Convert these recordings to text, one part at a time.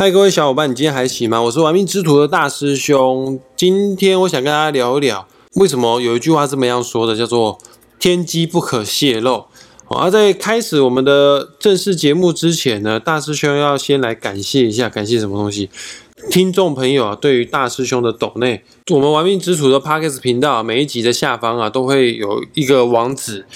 嗨，各位小伙伴，你今天还行吗？我是玩命之徒的大师兄。今天我想跟大家聊一聊，为什么有一句话这么样说的，叫做“天机不可泄露”。而在开始我们的正式节目之前呢，大师兄要先来感谢一下，感谢什么东西？听众朋友啊，对于大师兄的抖内，我们玩命之徒的 p o c k e t 频道啊每一集的下方啊，都会有一个网址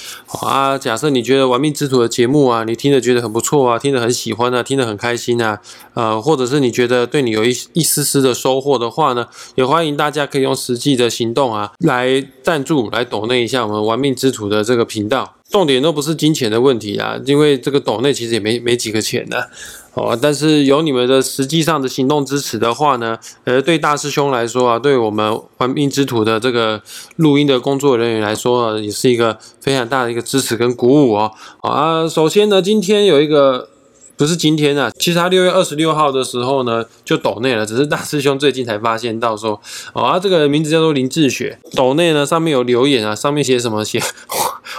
啊。假设你觉得玩命之徒的节目啊，你听着觉得很不错啊，听得很喜欢啊，听得很开心啊，呃，或者是你觉得对你有一一丝丝的收获的话呢，也欢迎大家可以用实际的行动啊，来赞助，来抖内一下我们玩命之徒的这个频道。重点都不是金钱的问题啊，因为这个抖内其实也没没几个钱的。哦，但是有你们的实际上的行动支持的话呢，呃，对大师兄来说啊，对我们还命之徒的这个录音的工作人员来说啊，也是一个非常大的一个支持跟鼓舞哦。好啊，首先呢，今天有一个不是今天啊，其实他六月二十六号的时候呢就抖内了，只是大师兄最近才发现到说，哦，这个名字叫做林志雪，抖内呢上面有留言啊，上面写什么？写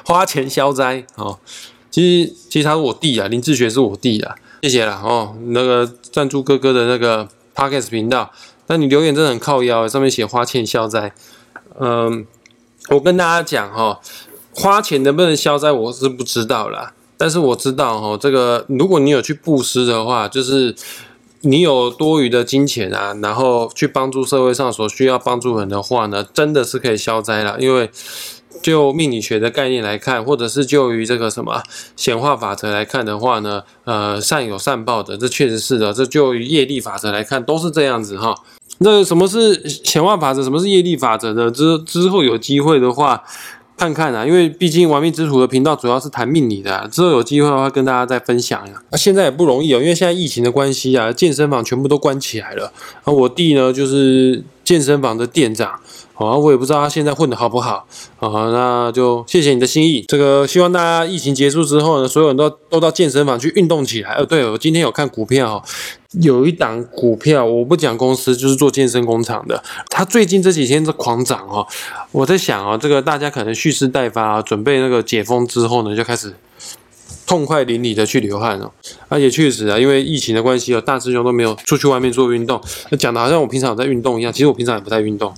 花钱消灾哦。其实其实他是我弟啊，林志学是我弟啊。谢谢了哦，那个赞助哥哥的那个 podcast 频道，那你留言真的很靠腰，上面写花钱消灾。嗯，我跟大家讲哈，花钱能不能消灾，我是不知道啦。但是我知道哈，这个如果你有去布施的话，就是你有多余的金钱啊，然后去帮助社会上所需要帮助人的话呢，真的是可以消灾了，因为。就命理学的概念来看，或者是就于这个什么显化法则来看的话呢，呃，善有善报的，这确实是的。这就于业力法则来看，都是这样子哈。那什么是显化法则？什么是业力法则呢？之之后有机会的话，看看啊，因为毕竟玩命之徒的频道主要是谈命理的，之后有机会的话跟大家再分享呀。那现在也不容易哦，因为现在疫情的关系啊，健身房全部都关起来了。啊，我弟呢就是健身房的店长。好，我也不知道他现在混的好不好。啊，那就谢谢你的心意。这个希望大家疫情结束之后呢，所有人都都到健身房去运动起来。呃，对我今天有看股票，哦有一档股票，我不讲公司，就是做健身工厂的。他最近这几天在狂涨哦。我在想啊，这个大家可能蓄势待发，准备那个解封之后呢，就开始痛快淋漓的去流汗哦。而且确实啊，因为疫情的关系哦，大师兄都没有出去外面做运动，那讲的好像我平常有在运动一样。其实我平常也不太运动。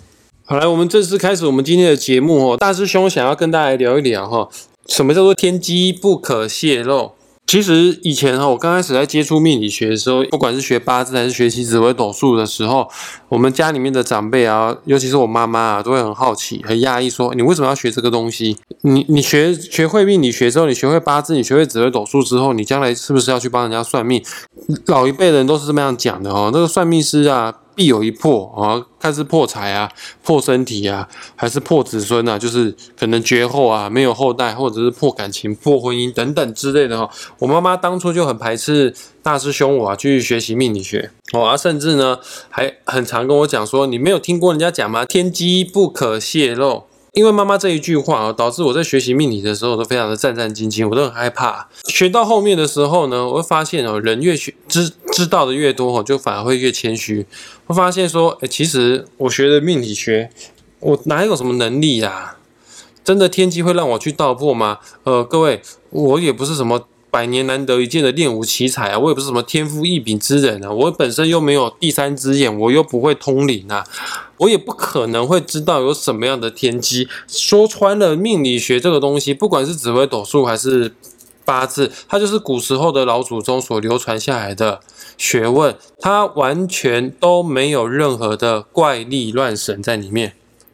好来，我们正式开始我们今天的节目哦。大师兄想要跟大家聊一聊哈，什么叫做天机不可泄露？其实以前哈，我刚开始在接触命理学的时候，不管是学八字还是学习紫微斗数的时候，我们家里面的长辈啊，尤其是我妈妈啊，都会很好奇、很讶异，说你为什么要学这个东西？你你学学会命理学之后，你学会八字，你学会紫微斗数之后，你将来是不是要去帮人家算命？老一辈人都是这么样讲的哦。那个算命师啊。必有一破啊，看是破财啊，破身体啊，还是破子孙啊？就是可能绝后啊，没有后代，或者是破感情、破婚姻等等之类的哈。我妈妈当初就很排斥大师兄我啊去学习命理学，哦啊，甚至呢还很常跟我讲说，你没有听过人家讲吗？天机不可泄露。因为妈妈这一句话啊，导致我在学习命理的时候都非常的战战兢兢，我都很害怕。学到后面的时候呢，我会发现哦，人越学知知道的越多，就反而会越谦虚。会发现说，哎，其实我学的命理学，我哪有什么能力呀？真的天机会让我去道破吗？呃，各位，我也不是什么。百年难得一见的练武奇才啊！我也不是什么天赋异禀之人啊！我本身又没有第三只眼，我又不会通灵啊！我也不可能会知道有什么样的天机。说穿了，命理学这个东西，不管是紫微斗数还是八字，它就是古时候的老祖宗所流传下来的学问，它完全都没有任何的怪力乱神在里面。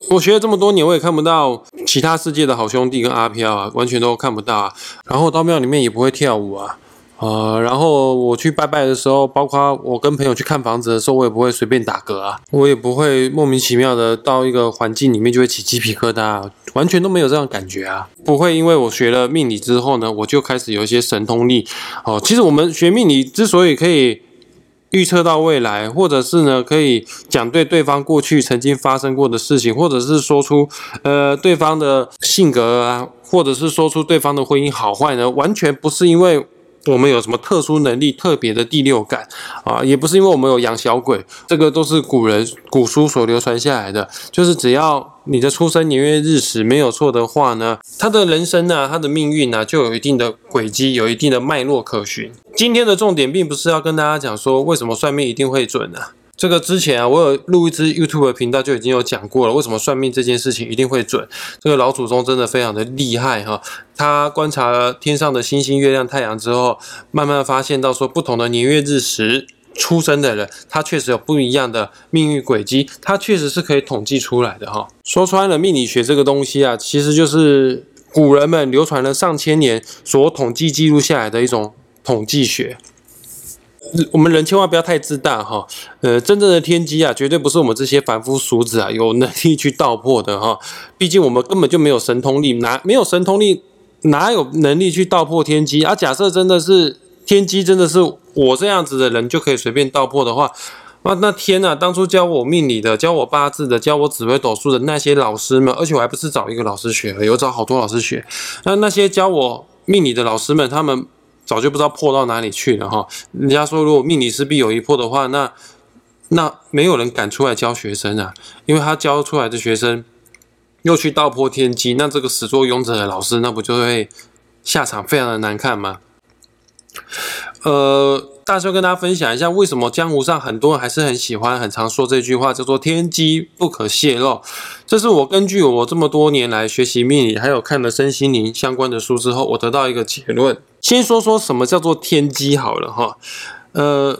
我学了这么多年，我也看不到其他世界的好兄弟跟阿飘啊，完全都看不到啊。然后到庙里面也不会跳舞啊，呃，然后我去拜拜的时候，包括我跟朋友去看房子的时候，我也不会随便打嗝啊，我也不会莫名其妙的到一个环境里面就会起鸡皮疙瘩，完全都没有这样感觉啊。不会因为我学了命理之后呢，我就开始有一些神通力哦。其实我们学命理之所以可以。预测到未来，或者是呢，可以讲对对方过去曾经发生过的事情，或者是说出呃对方的性格啊，或者是说出对方的婚姻好坏呢，完全不是因为我们有什么特殊能力、特别的第六感啊，也不是因为我们有养小鬼，这个都是古人古书所流传下来的，就是只要你的出生年月日时没有错的话呢，他的人生呢，他的命运呢，就有一定的轨迹，有一定的脉络可循。今天的重点并不是要跟大家讲说为什么算命一定会准啊。这个之前啊，我有录一支 YouTube 频道就已经有讲过了，为什么算命这件事情一定会准。这个老祖宗真的非常的厉害哈，他观察了天上的星星、月亮、太阳之后，慢慢发现到说不同的年月日时。出生的人，他确实有不一样的命运轨迹，他确实是可以统计出来的哈。说穿了，命理学这个东西啊，其实就是古人们流传了上千年所统计记录下来的一种统计学。我们人千万不要太自大哈。呃，真正的天机啊，绝对不是我们这些凡夫俗子啊有能力去道破的哈。毕竟我们根本就没有神通力，哪没有神通力，哪有能力去道破天机啊？假设真的是。天机真的是我这样子的人就可以随便道破的话，那那天呐，当初教我命理的、教我八字的、教我紫微斗数的那些老师们，而且我还不是找一个老师学，有找好多老师学。那那些教我命理的老师们，他们早就不知道破到哪里去了哈。人家说，如果命理师必有一破的话，那那没有人敢出来教学生啊，因为他教出来的学生又去道破天机，那这个始作俑者的老师，那不就会下场非常的难看吗？呃，大师跟大家分享一下，为什么江湖上很多人还是很喜欢、很常说这句话，叫做“天机不可泄露”。这是我根据我这么多年来学习命理，还有看了身心灵相关的书之后，我得到一个结论。先说说什么叫做天机好了哈。呃，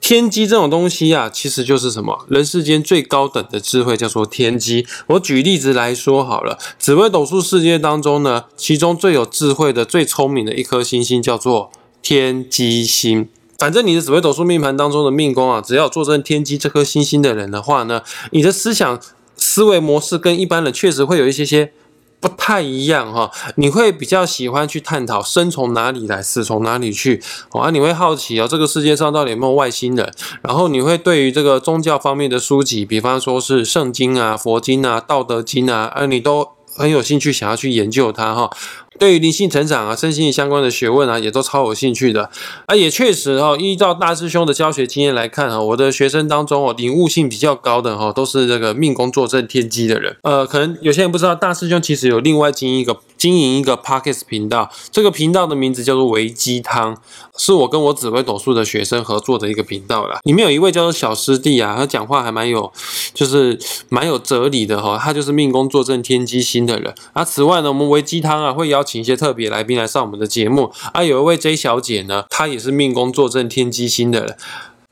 天机这种东西啊，其实就是什么？人世间最高等的智慧叫做天机。我举例子来说好了，紫微斗数世界当中呢，其中最有智慧的、最聪明的一颗星星叫做。天机星，反正你的紫微斗数命盘当中的命宫啊，只要坐镇天机这颗星星的人的话呢，你的思想思维模式跟一般人确实会有一些些不太一样哈。你会比较喜欢去探讨生从哪里来，死从哪里去啊？你会好奇哦，这个世界上到底有没有外星人？然后你会对于这个宗教方面的书籍，比方说是圣经啊、佛经啊、道德经啊，啊，你都很有兴趣想要去研究它哈。对于灵性成长啊、身心相关的学问啊，也都超有兴趣的啊，也确实哈，依照大师兄的教学经验来看哈，我的学生当中哦，领悟性比较高的哈，都是这个命宫坐镇天机的人。呃，可能有些人不知道，大师兄其实有另外经营一个经营一个 Pockets 频道，这个频道的名字叫做维鸡汤，是我跟我紫微斗数的学生合作的一个频道啦。里面有一位叫做小师弟啊，他讲话还蛮有，就是蛮有哲理的哈，他就是命宫坐镇天机星的人。啊，此外呢，我们维鸡汤啊会邀请一些特别来宾来上我们的节目啊，有一位 J 小姐呢，她也是命宫坐镇天机星的人。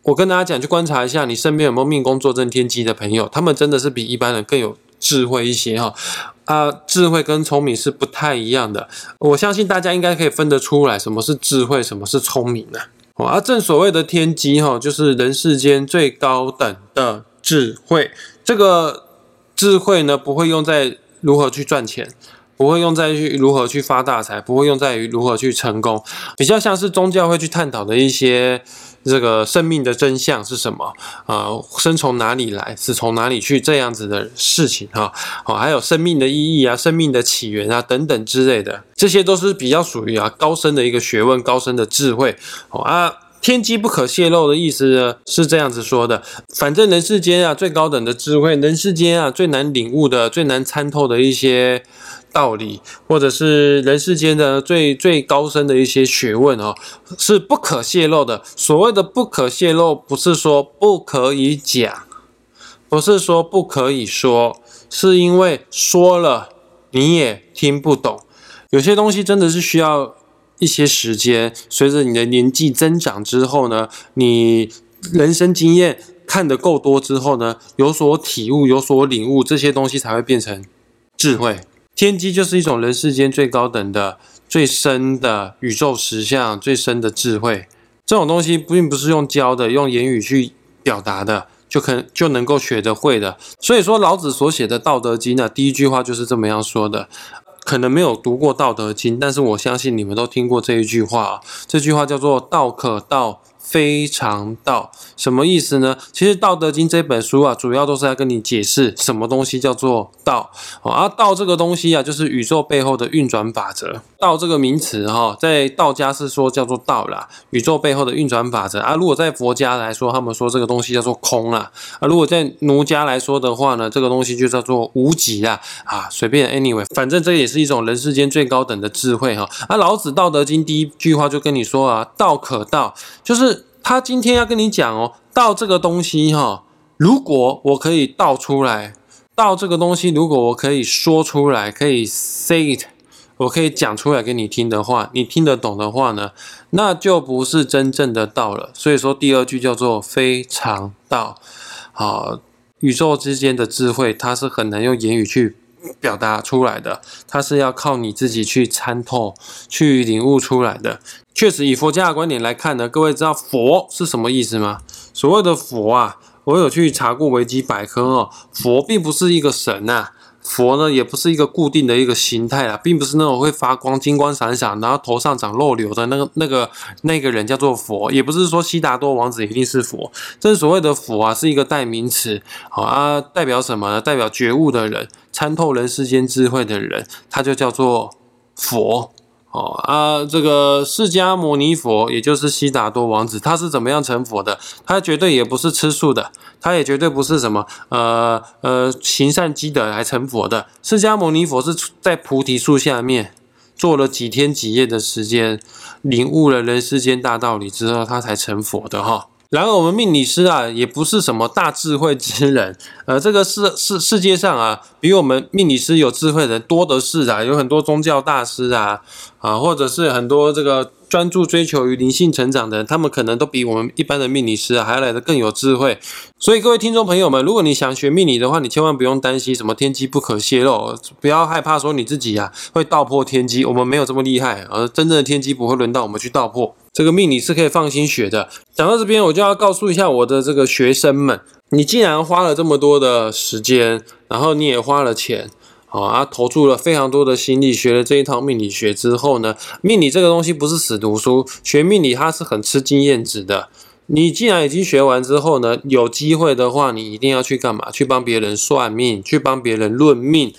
我跟大家讲，去观察一下你身边有没有命宫坐镇天机的朋友，他们真的是比一般人更有智慧一些哈。啊，智慧跟聪明是不太一样的。我相信大家应该可以分得出来，什么是智慧，什么是聪明呢？啊，正所谓的天机哈，就是人世间最高等的智慧。这个智慧呢，不会用在如何去赚钱。不会用在于如何去发大财，不会用在于如何去成功，比较像是宗教会去探讨的一些这个生命的真相是什么啊，生从哪里来，死从哪里去这样子的事情哈，哦，还有生命的意义啊，生命的起源啊等等之类的，这些都是比较属于啊高深的一个学问，高深的智慧哦啊，天机不可泄露的意思呢是这样子说的，反正人世间啊最高等的智慧，人世间啊最难领悟的、最难参透的一些。道理，或者是人世间的最最高深的一些学问哦，是不可泄露的。所谓的不可泄露，不是说不可以讲，不是说不可以说，是因为说了你也听不懂。有些东西真的是需要一些时间，随着你的年纪增长之后呢，你人生经验看得够多之后呢，有所体悟，有所领悟，这些东西才会变成智慧。天机就是一种人世间最高等的、最深的宇宙实相、最深的智慧。这种东西并不是用教的、用言语去表达的，就可就能够学得会的。所以说，老子所写的《道德经》呢，第一句话就是这么样说的。可能没有读过《道德经》，但是我相信你们都听过这一句话。这句话叫做“道可道，非常道，什么意思呢？其实《道德经》这本书啊，主要都是在跟你解释什么东西叫做道。而道这个东西啊，就是宇宙背后的运转法则。道这个名词哈，在道家是说叫做道啦，宇宙背后的运转法则啊。如果在佛家来说，他们说这个东西叫做空啦。啊，如果在儒家来说的话呢，这个东西就叫做无极啦。啊，随便，anyway，反正这也是一种人世间最高等的智慧哈。啊，老子《道德经》第一句话就跟你说啊，道可道，就是他今天要跟你讲哦，道这个东西哈，如果我可以道出来，道这个东西如果我可以说出来，可以 say it，我可以讲出来给你听的话，你听得懂的话呢，那就不是真正的道了。所以说第二句叫做非常道，好，宇宙之间的智慧，它是很难用言语去。表达出来的，它是要靠你自己去参透、去领悟出来的。确实，以佛家的观点来看呢，各位知道佛是什么意思吗？所谓的佛啊，我有去查过维基百科哦，佛并不是一个神呐。佛呢，也不是一个固定的一个形态啊，并不是那种会发光、金光闪闪，然后头上长肉瘤的那个、那个、那个人叫做佛，也不是说悉达多王子一定是佛。正所谓的佛啊，是一个代名词，好啊，代表什么呢？代表觉悟的人，参透人世间智慧的人，他就叫做佛。哦啊，这个释迦牟尼佛，也就是悉达多王子，他是怎么样成佛的？他绝对也不是吃素的，他也绝对不是什么呃呃行善积德来成佛的。释迦牟尼佛是在菩提树下面做了几天几夜的时间，领悟了人世间大道理之后，他才成佛的哈。然而，我们命理师啊，也不是什么大智慧之人。呃，这个世世世界上啊，比我们命理师有智慧的人多的是啊，有很多宗教大师啊，啊，或者是很多这个。专注追求于灵性成长的人，他们可能都比我们一般的命理师啊还要来的更有智慧。所以各位听众朋友们，如果你想学命理的话，你千万不用担心什么天机不可泄露，不要害怕说你自己啊会道破天机。我们没有这么厉害，而真正的天机不会轮到我们去道破。这个命理是可以放心学的。讲到这边，我就要告诉一下我的这个学生们，你既然花了这么多的时间，然后你也花了钱。啊，投注了非常多的心力，学了这一套命理学之后呢，命理这个东西不是死读书，学命理它是很吃经验值的。你既然已经学完之后呢，有机会的话，你一定要去干嘛？去帮别人算命，去帮别人论命。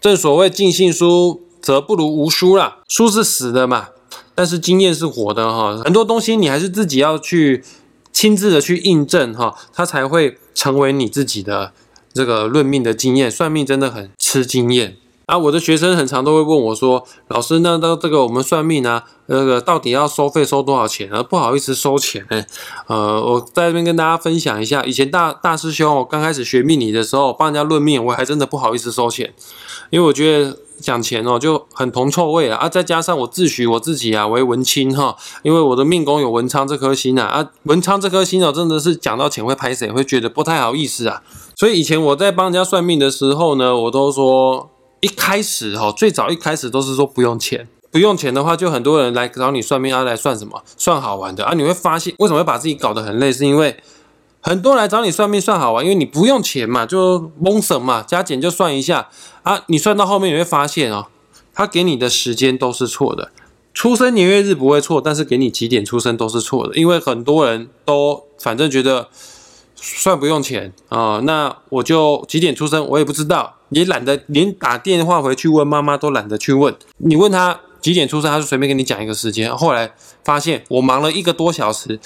正所谓尽信书则不如无书啦，书是死的嘛，但是经验是活的哈。很多东西你还是自己要去亲自的去印证哈，它才会成为你自己的。这个论命的经验，算命真的很吃经验啊！我的学生很常都会问我说：“老师，那到这个我们算命呢，那个到底要收费收多少钱啊？”不好意思收钱呢。呃，我在这边跟大家分享一下，以前大大师兄我刚开始学命理的时候，帮人家论命，我还真的不好意思收钱，因为我觉得讲钱哦就很铜臭味了啊！再加上我自诩我自己啊为文青哈，因为我的命宫有文昌这颗星啊啊，文昌这颗星哦真的是讲到钱会拍谁会觉得不太好意思啊。所以以前我在帮人家算命的时候呢，我都说一开始哈，最早一开始都是说不用钱，不用钱的话，就很多人来找你算命啊，来算什么？算好玩的啊！你会发现为什么会把自己搞得很累，是因为很多人来找你算命算好玩，因为你不用钱嘛，就蒙神嘛，加减就算一下啊。你算到后面你会发现哦，他给你的时间都是错的，出生年月日不会错，但是给你几点出生都是错的，因为很多人都反正觉得。算不用钱啊，那我就几点出生，我也不知道，也懒得连打电话回去问妈妈都懒得去问。你问他几点出生，他就随便跟你讲一个时间。后来发现我忙了一个多小时，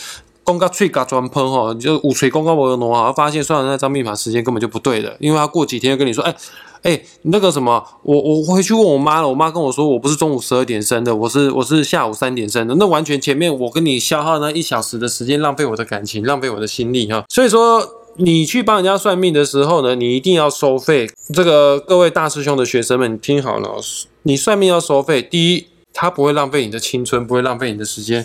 公告吹嘎专喷哈，就五锤公告我挪啊，发现算的那张密码时间根本就不对的，因为他过几天跟你说，哎。哎，那个什么，我我回去问我妈了，我妈跟我说，我不是中午十二点生的，我是我是下午三点生的，那完全前面我跟你消耗那一小时的时间，浪费我的感情，浪费我的心力哈。所以说，你去帮人家算命的时候呢，你一定要收费。这个各位大师兄的学生们，听好了，你算命要收费。第一，他不会浪费你的青春，不会浪费你的时间。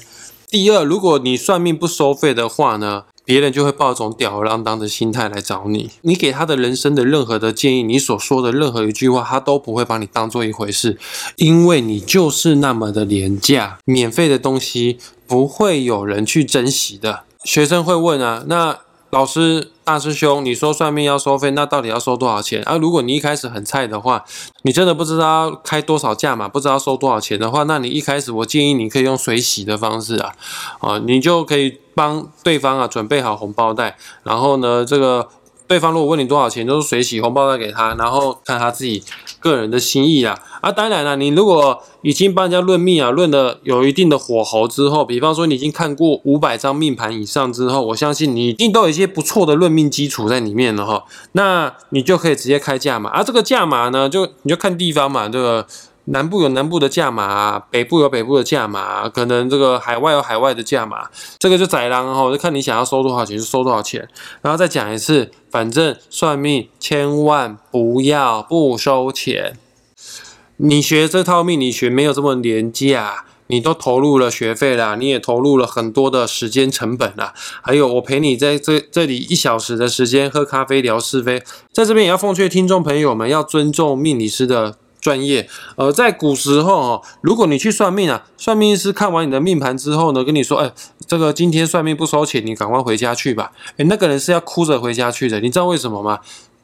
第二，如果你算命不收费的话呢？别人就会抱一种吊儿郎当的心态来找你，你给他的人生的任何的建议，你所说的任何一句话，他都不会把你当做一回事，因为你就是那么的廉价，免费的东西不会有人去珍惜的。学生会问啊，那老师、大师兄，你说算命要收费，那到底要收多少钱？啊，如果你一开始很菜的话，你真的不知道开多少价嘛，不知道收多少钱的话，那你一开始我建议你可以用水洗的方式啊，啊，你就可以帮对方啊准备好红包袋，然后呢，这个。对方如果问你多少钱，都是水洗红包袋给他，然后看他自己个人的心意啊。啊，当然了，你如果已经帮人家论命啊，论的有一定的火候之后，比方说你已经看过五百张命盘以上之后，我相信你一定都有一些不错的论命基础在里面了哈。那你就可以直接开价嘛，啊这个价码呢，就你就看地方嘛，这个。南部有南部的价码，北部有北部的价码，可能这个海外有海外的价码，这个就宰狼哈，就看你想要收多少钱就收多少钱。然后再讲一次，反正算命千万不要不收钱。你学这套命理学没有这么廉价，你都投入了学费啦，你也投入了很多的时间成本啦。还有我陪你在这这里一小时的时间喝咖啡聊是非，在这边也要奉劝听众朋友们要尊重命理师的。专业，呃，在古时候哦，如果你去算命啊，算命师看完你的命盘之后呢，跟你说，哎，这个今天算命不收钱，你赶快回家去吧。哎，那个人是要哭着回家去的，你知道为什么吗？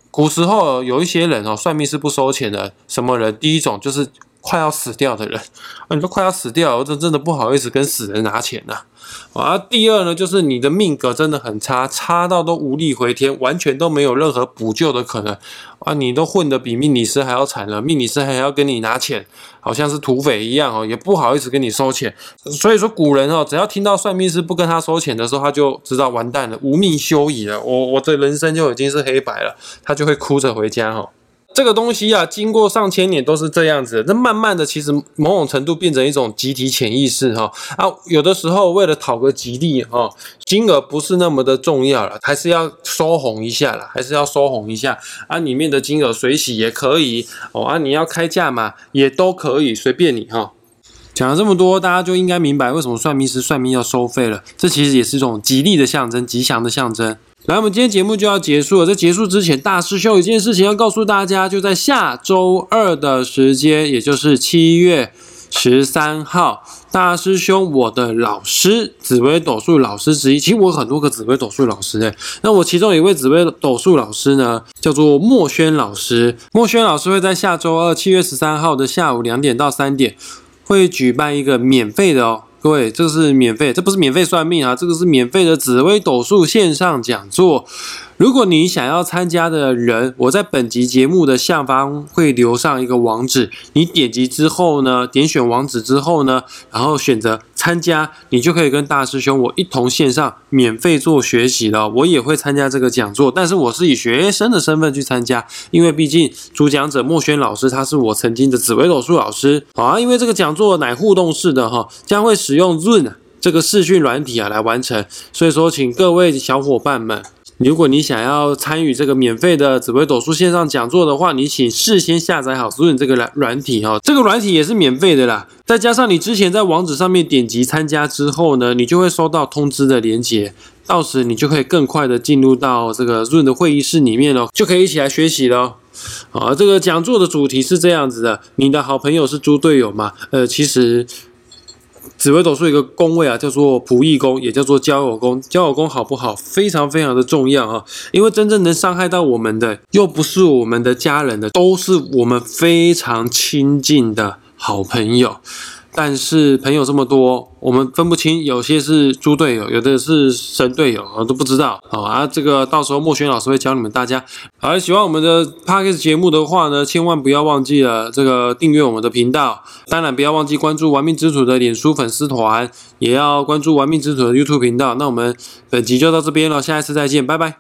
古时候有一些人哦，算命是不收钱的。什么人？第一种就是快要死掉的人，啊，你说快要死掉，我真真的不好意思跟死人拿钱呐。啊，第二呢，就是你的命格真的很差，差到都无力回天，完全都没有任何补救的可能啊！你都混得比命理师还要惨了，命理师还要跟你拿钱，好像是土匪一样哦，也不好意思跟你收钱。所以说古人哦，只要听到算命师不跟他收钱的时候，他就知道完蛋了，无命休矣了，我我的人生就已经是黑白了，他就会哭着回家哈。这个东西啊，经过上千年都是这样子。那慢慢的，其实某种程度变成一种集体潜意识哈啊。有的时候为了讨个吉利哈，金额不是那么的重要了，还是要收红一下了，还是要收红一下啊。里面的金额水洗也可以哦啊，你要开价嘛，也都可以，随便你哈。讲了这么多，大家就应该明白为什么算命师算命要收费了。这其实也是一种吉利的象征，吉祥的象征。来，我们今天节目就要结束了。在结束之前，大师兄有一件事情要告诉大家，就在下周二的时间，也就是七月十三号，大师兄我的老师紫微斗数老师之一，其实我有很多个紫微斗数老师诶。那我其中一位紫微斗数老师呢，叫做墨轩老师。墨轩老师会在下周二七月十三号的下午两点到三点，会举办一个免费的哦。各位，这个是免费，这不是免费算命啊，这个是免费的紫薇斗数线上讲座。如果你想要参加的人，我在本集节目的下方会留上一个网址，你点击之后呢，点选网址之后呢，然后选择参加，你就可以跟大师兄我一同线上免费做学习了。我也会参加这个讲座，但是我是以学生的身份去参加，因为毕竟主讲者莫轩老师他是我曾经的紫薇斗数老师好啊。因为这个讲座乃互动式的哈，将会使用 Zoom 这个视讯软体啊来完成，所以说请各位小伙伴们。如果你想要参与这个免费的紫微斗数线上讲座的话，你请事先下载好 Zoom 这个软软体哈，这个软体也是免费的啦。再加上你之前在网址上面点击参加之后呢，你就会收到通知的连接，到时你就可以更快的进入到这个 Zoom 的会议室里面了，就可以一起来学习了。好，这个讲座的主题是这样子的，你的好朋友是猪队友吗？呃，其实。紫微斗数一个宫位啊，叫做仆役宫，也叫做交友宫。交友宫好不好？非常非常的重要啊！因为真正能伤害到我们的，又不是我们的家人的，都是我们非常亲近的好朋友。但是朋友这么多，我们分不清，有些是猪队友，有的是神队友，我都不知道。好啊，这个到时候莫轩老师会教你们大家。好，喜欢我们的 p a r k e s 节目的话呢，千万不要忘记了这个订阅我们的频道，当然不要忘记关注玩命之主的脸书粉丝团，也要关注玩命之主的 YouTube 频道。那我们本集就到这边了，下一次再见，拜拜。